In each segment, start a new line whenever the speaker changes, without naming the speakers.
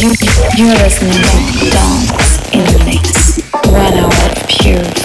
You're listening to Dance in the Mix. One hour of pure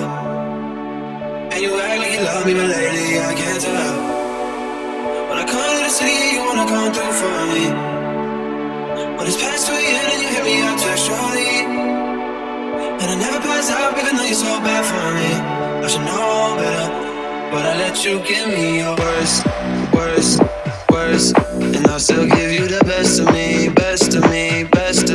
And you act like you love me, but lately I can't tell. When I come to the city, you wanna come through for me. When it's past 2 a.m. and you hit me up textually. And I never pass out, even though you're so bad for me. I should know better, but I let you give me your worst, worst worst, and I'll still give you the best of me, best of me, best of me.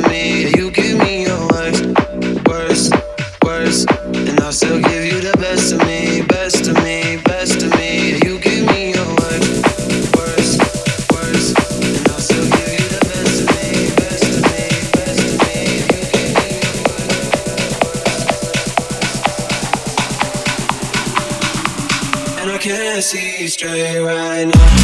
Straight right now.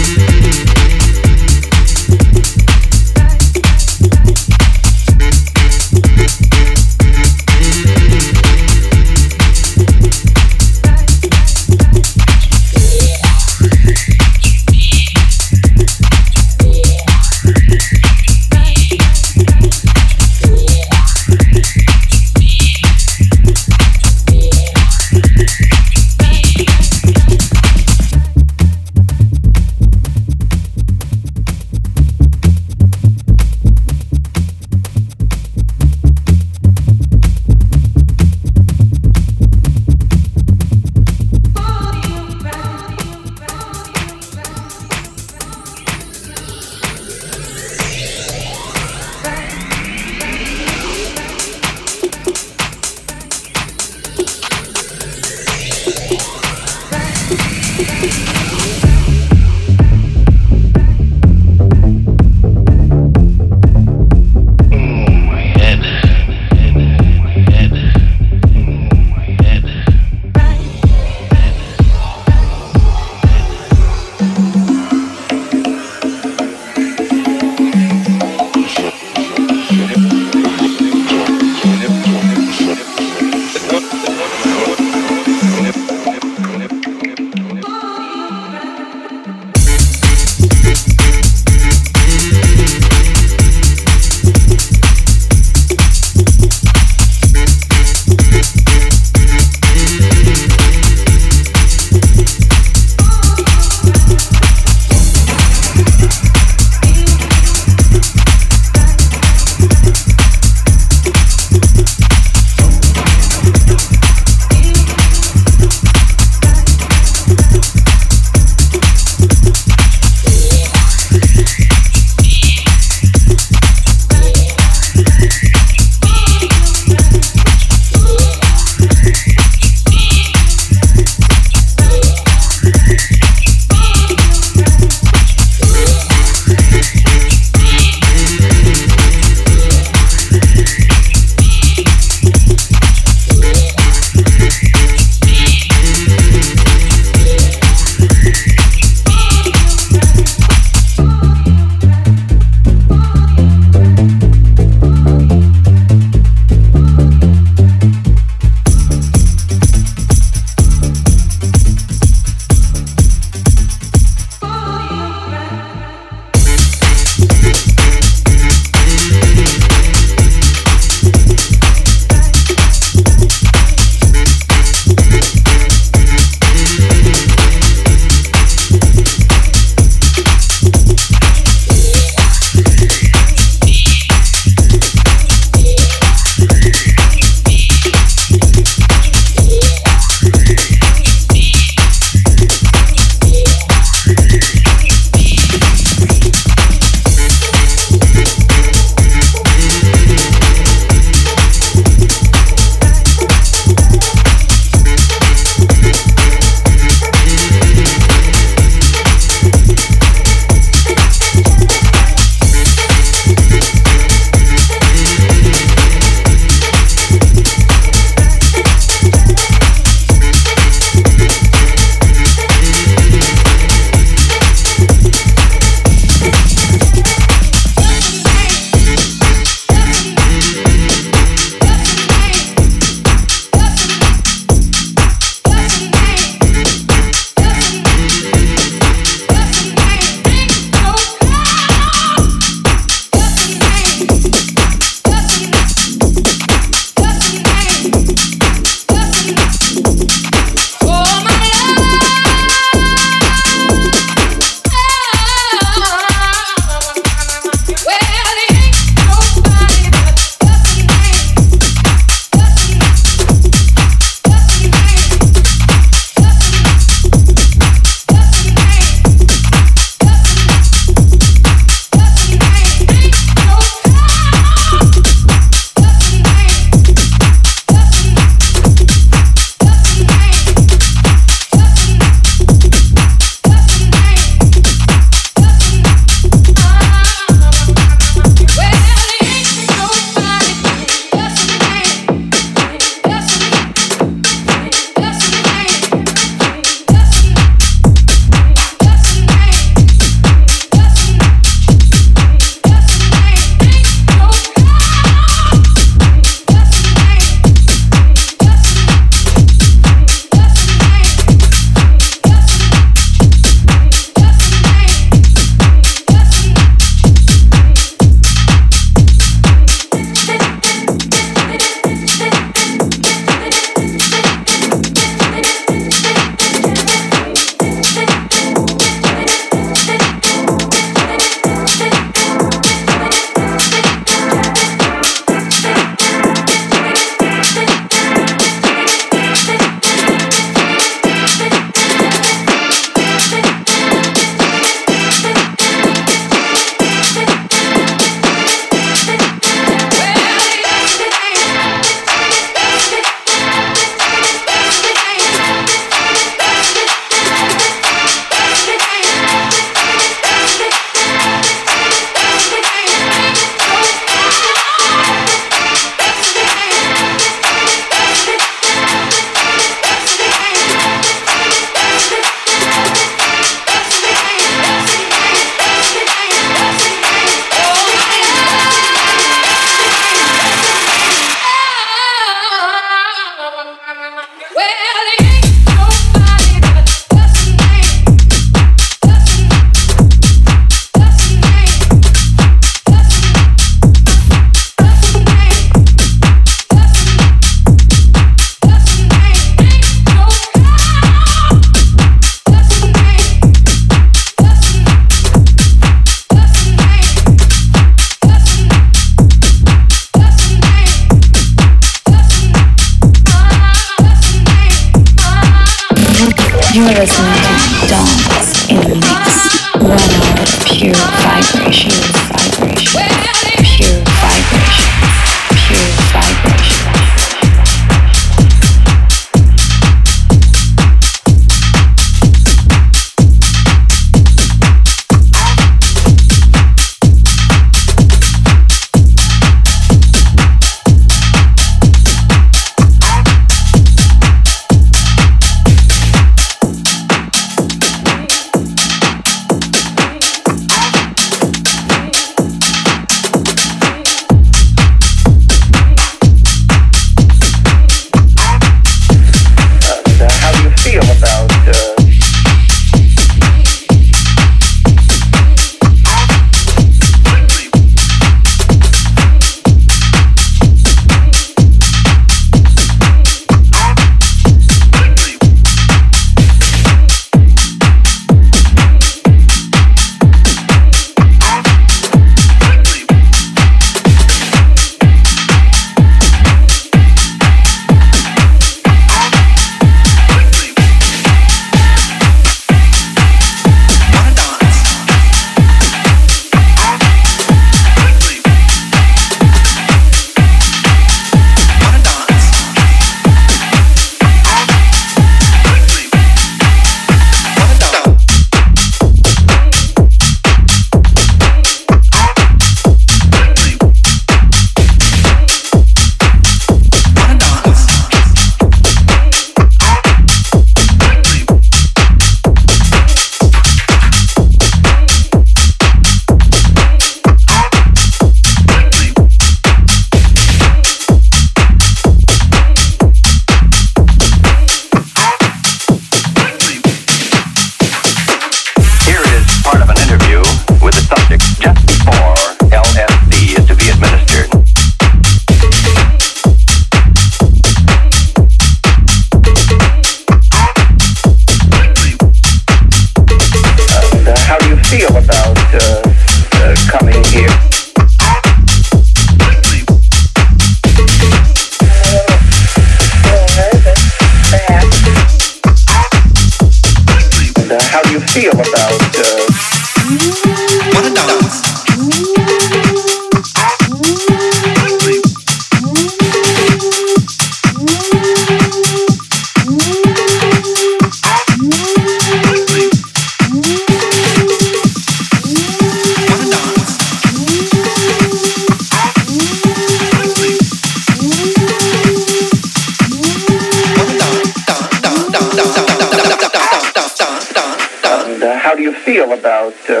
about uh,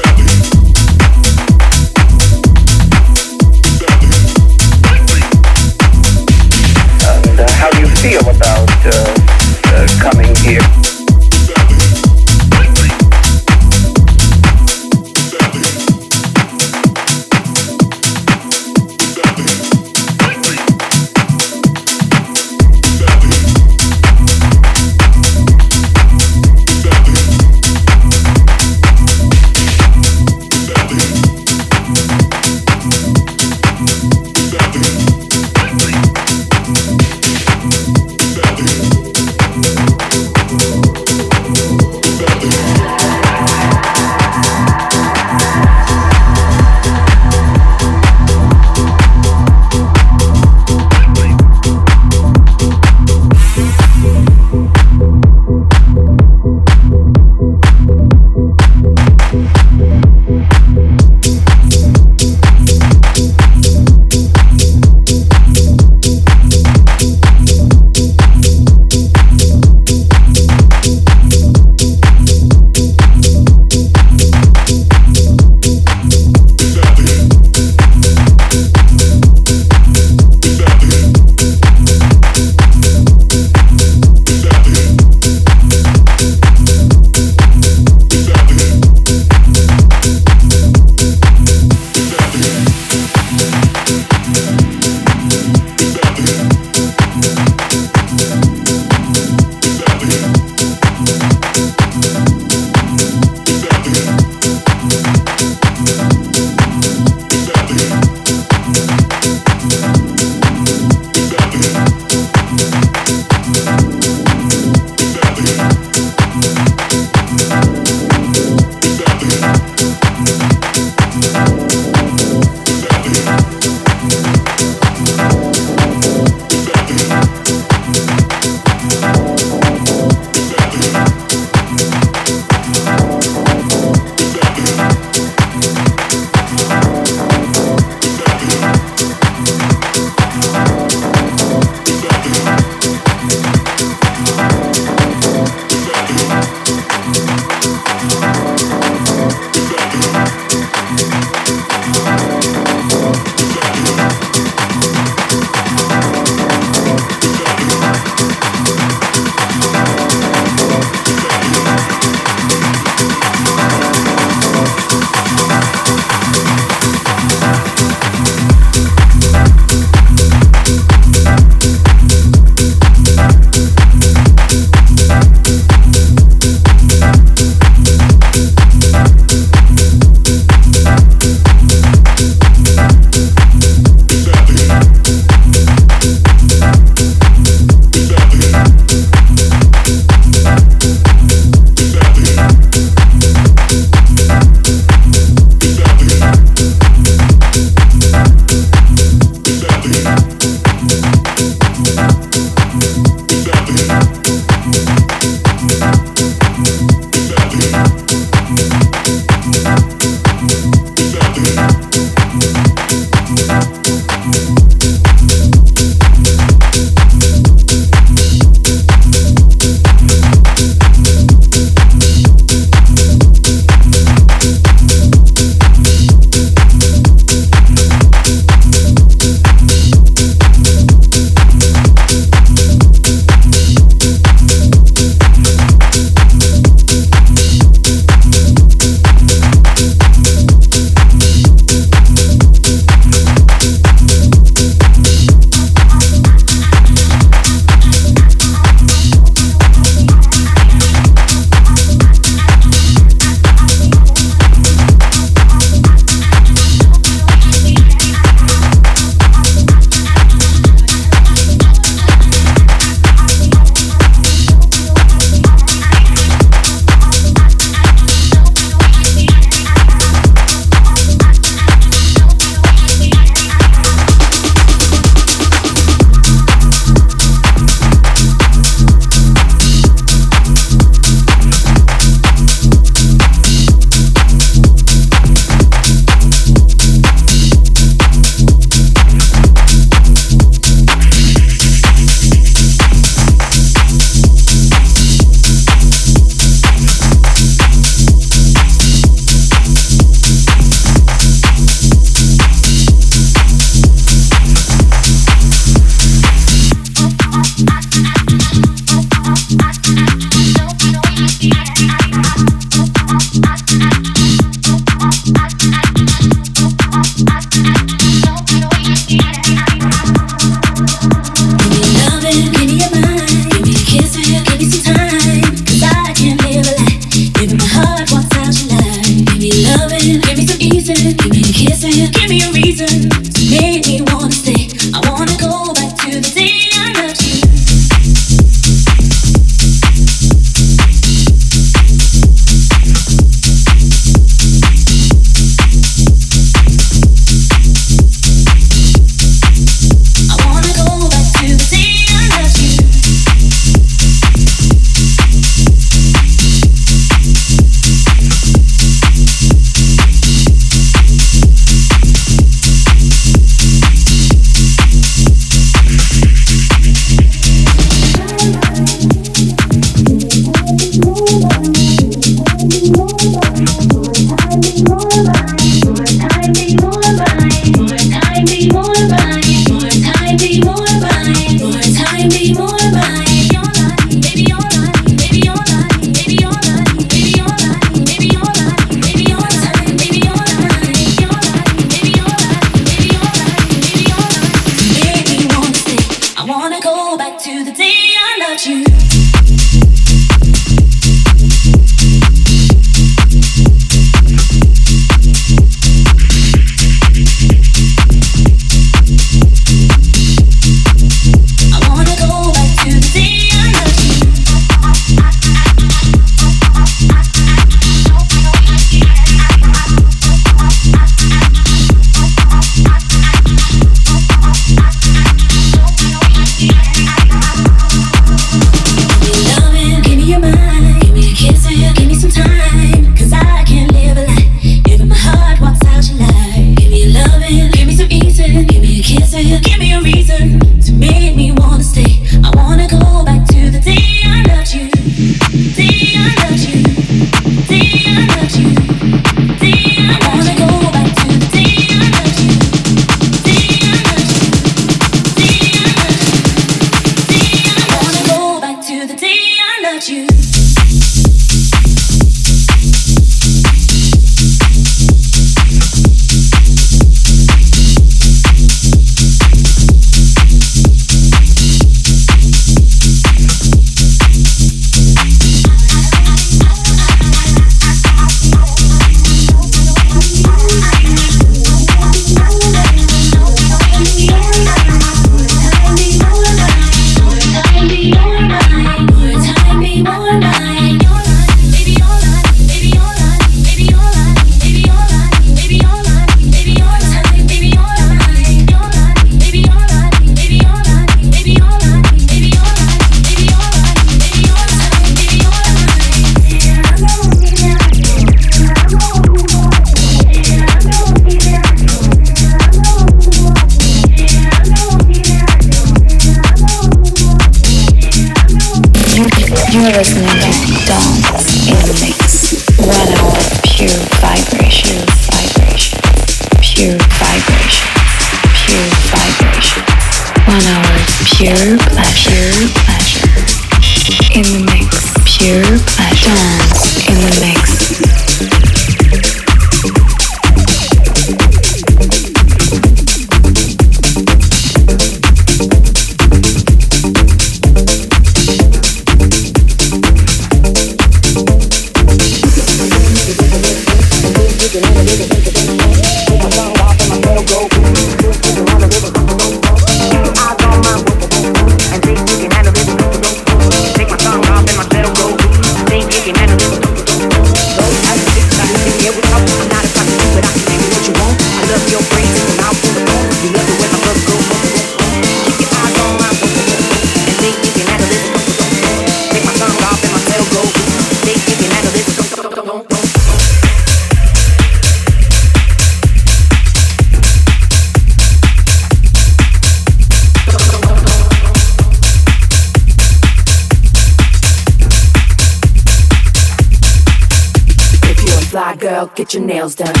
nails done.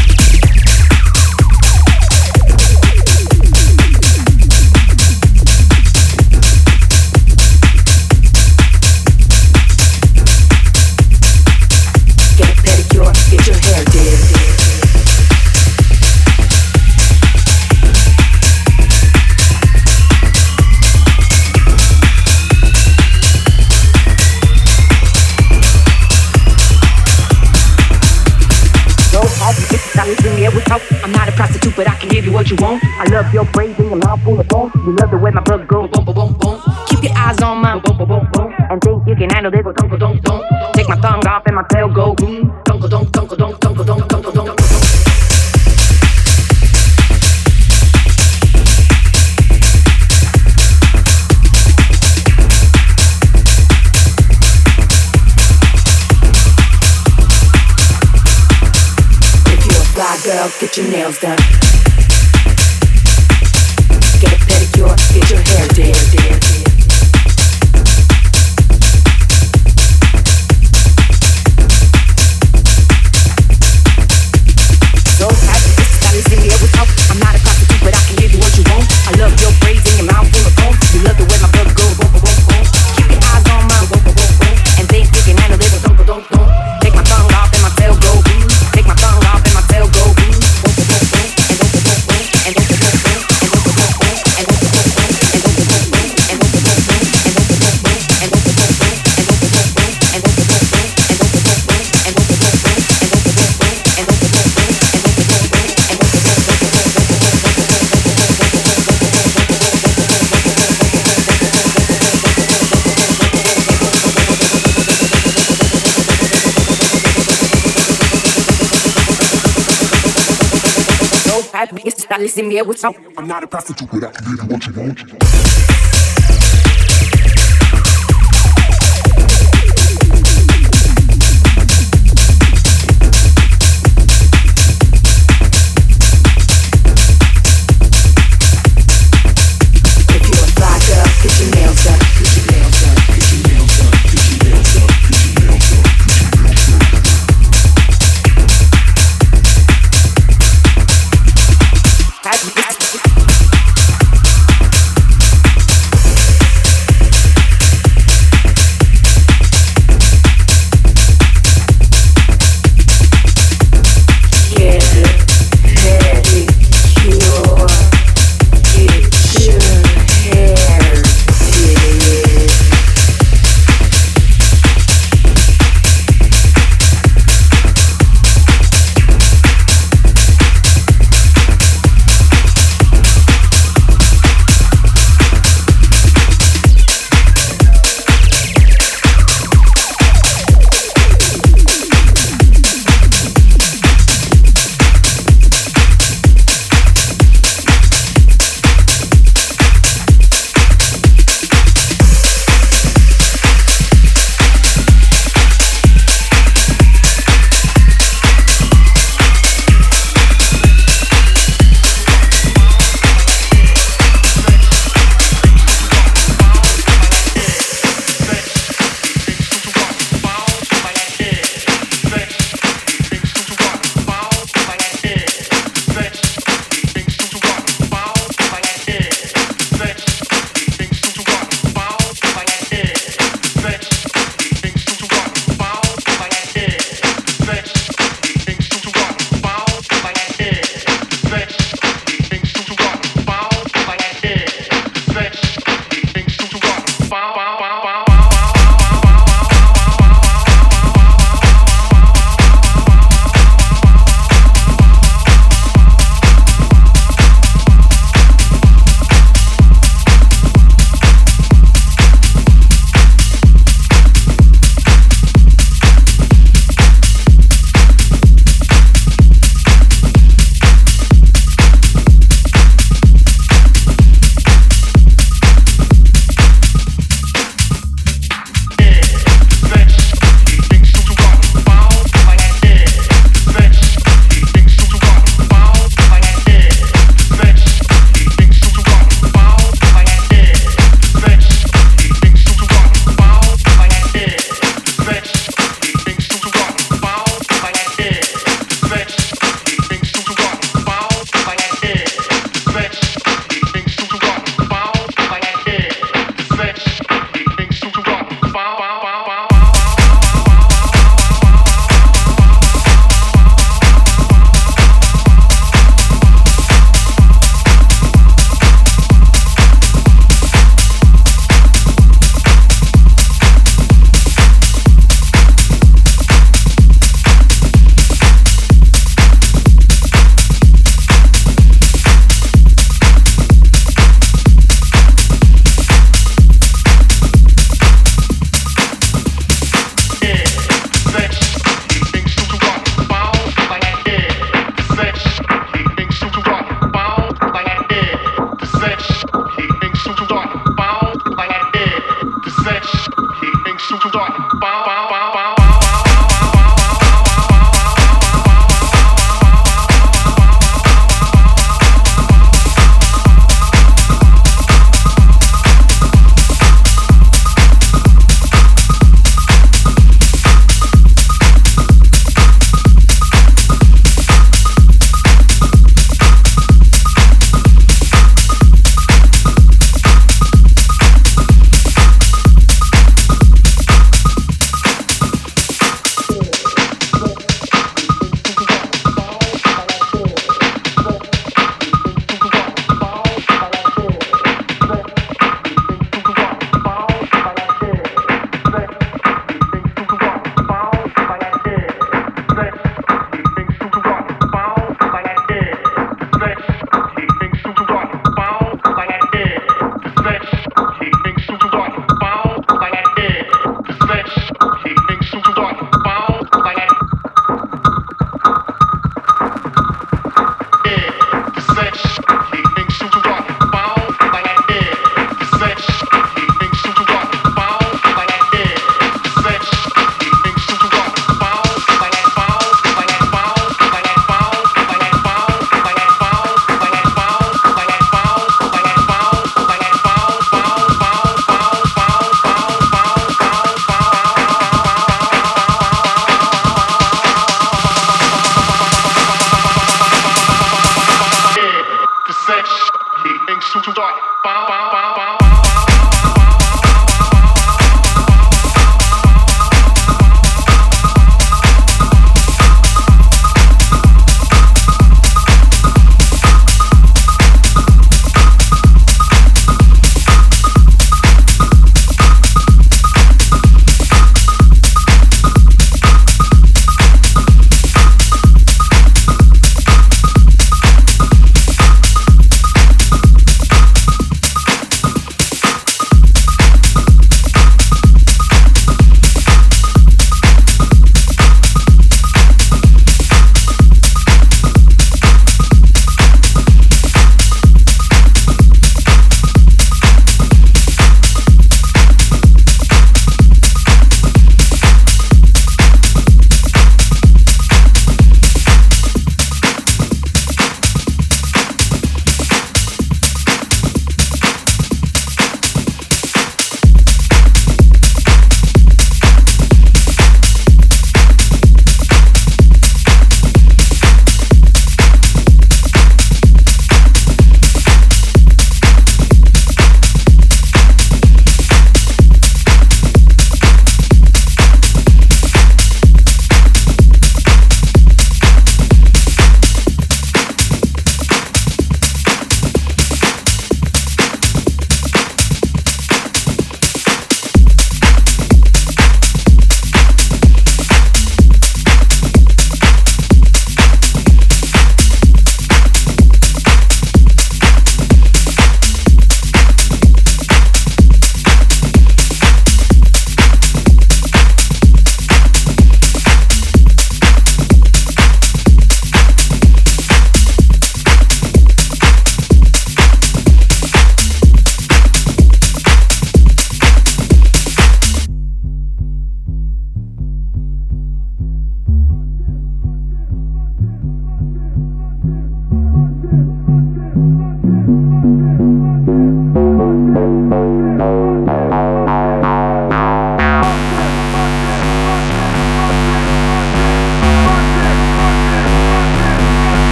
Girl, get your nails done. get a pedicure, get your hair did.
Me.
I'm not a prostitute, but I can give you what you want.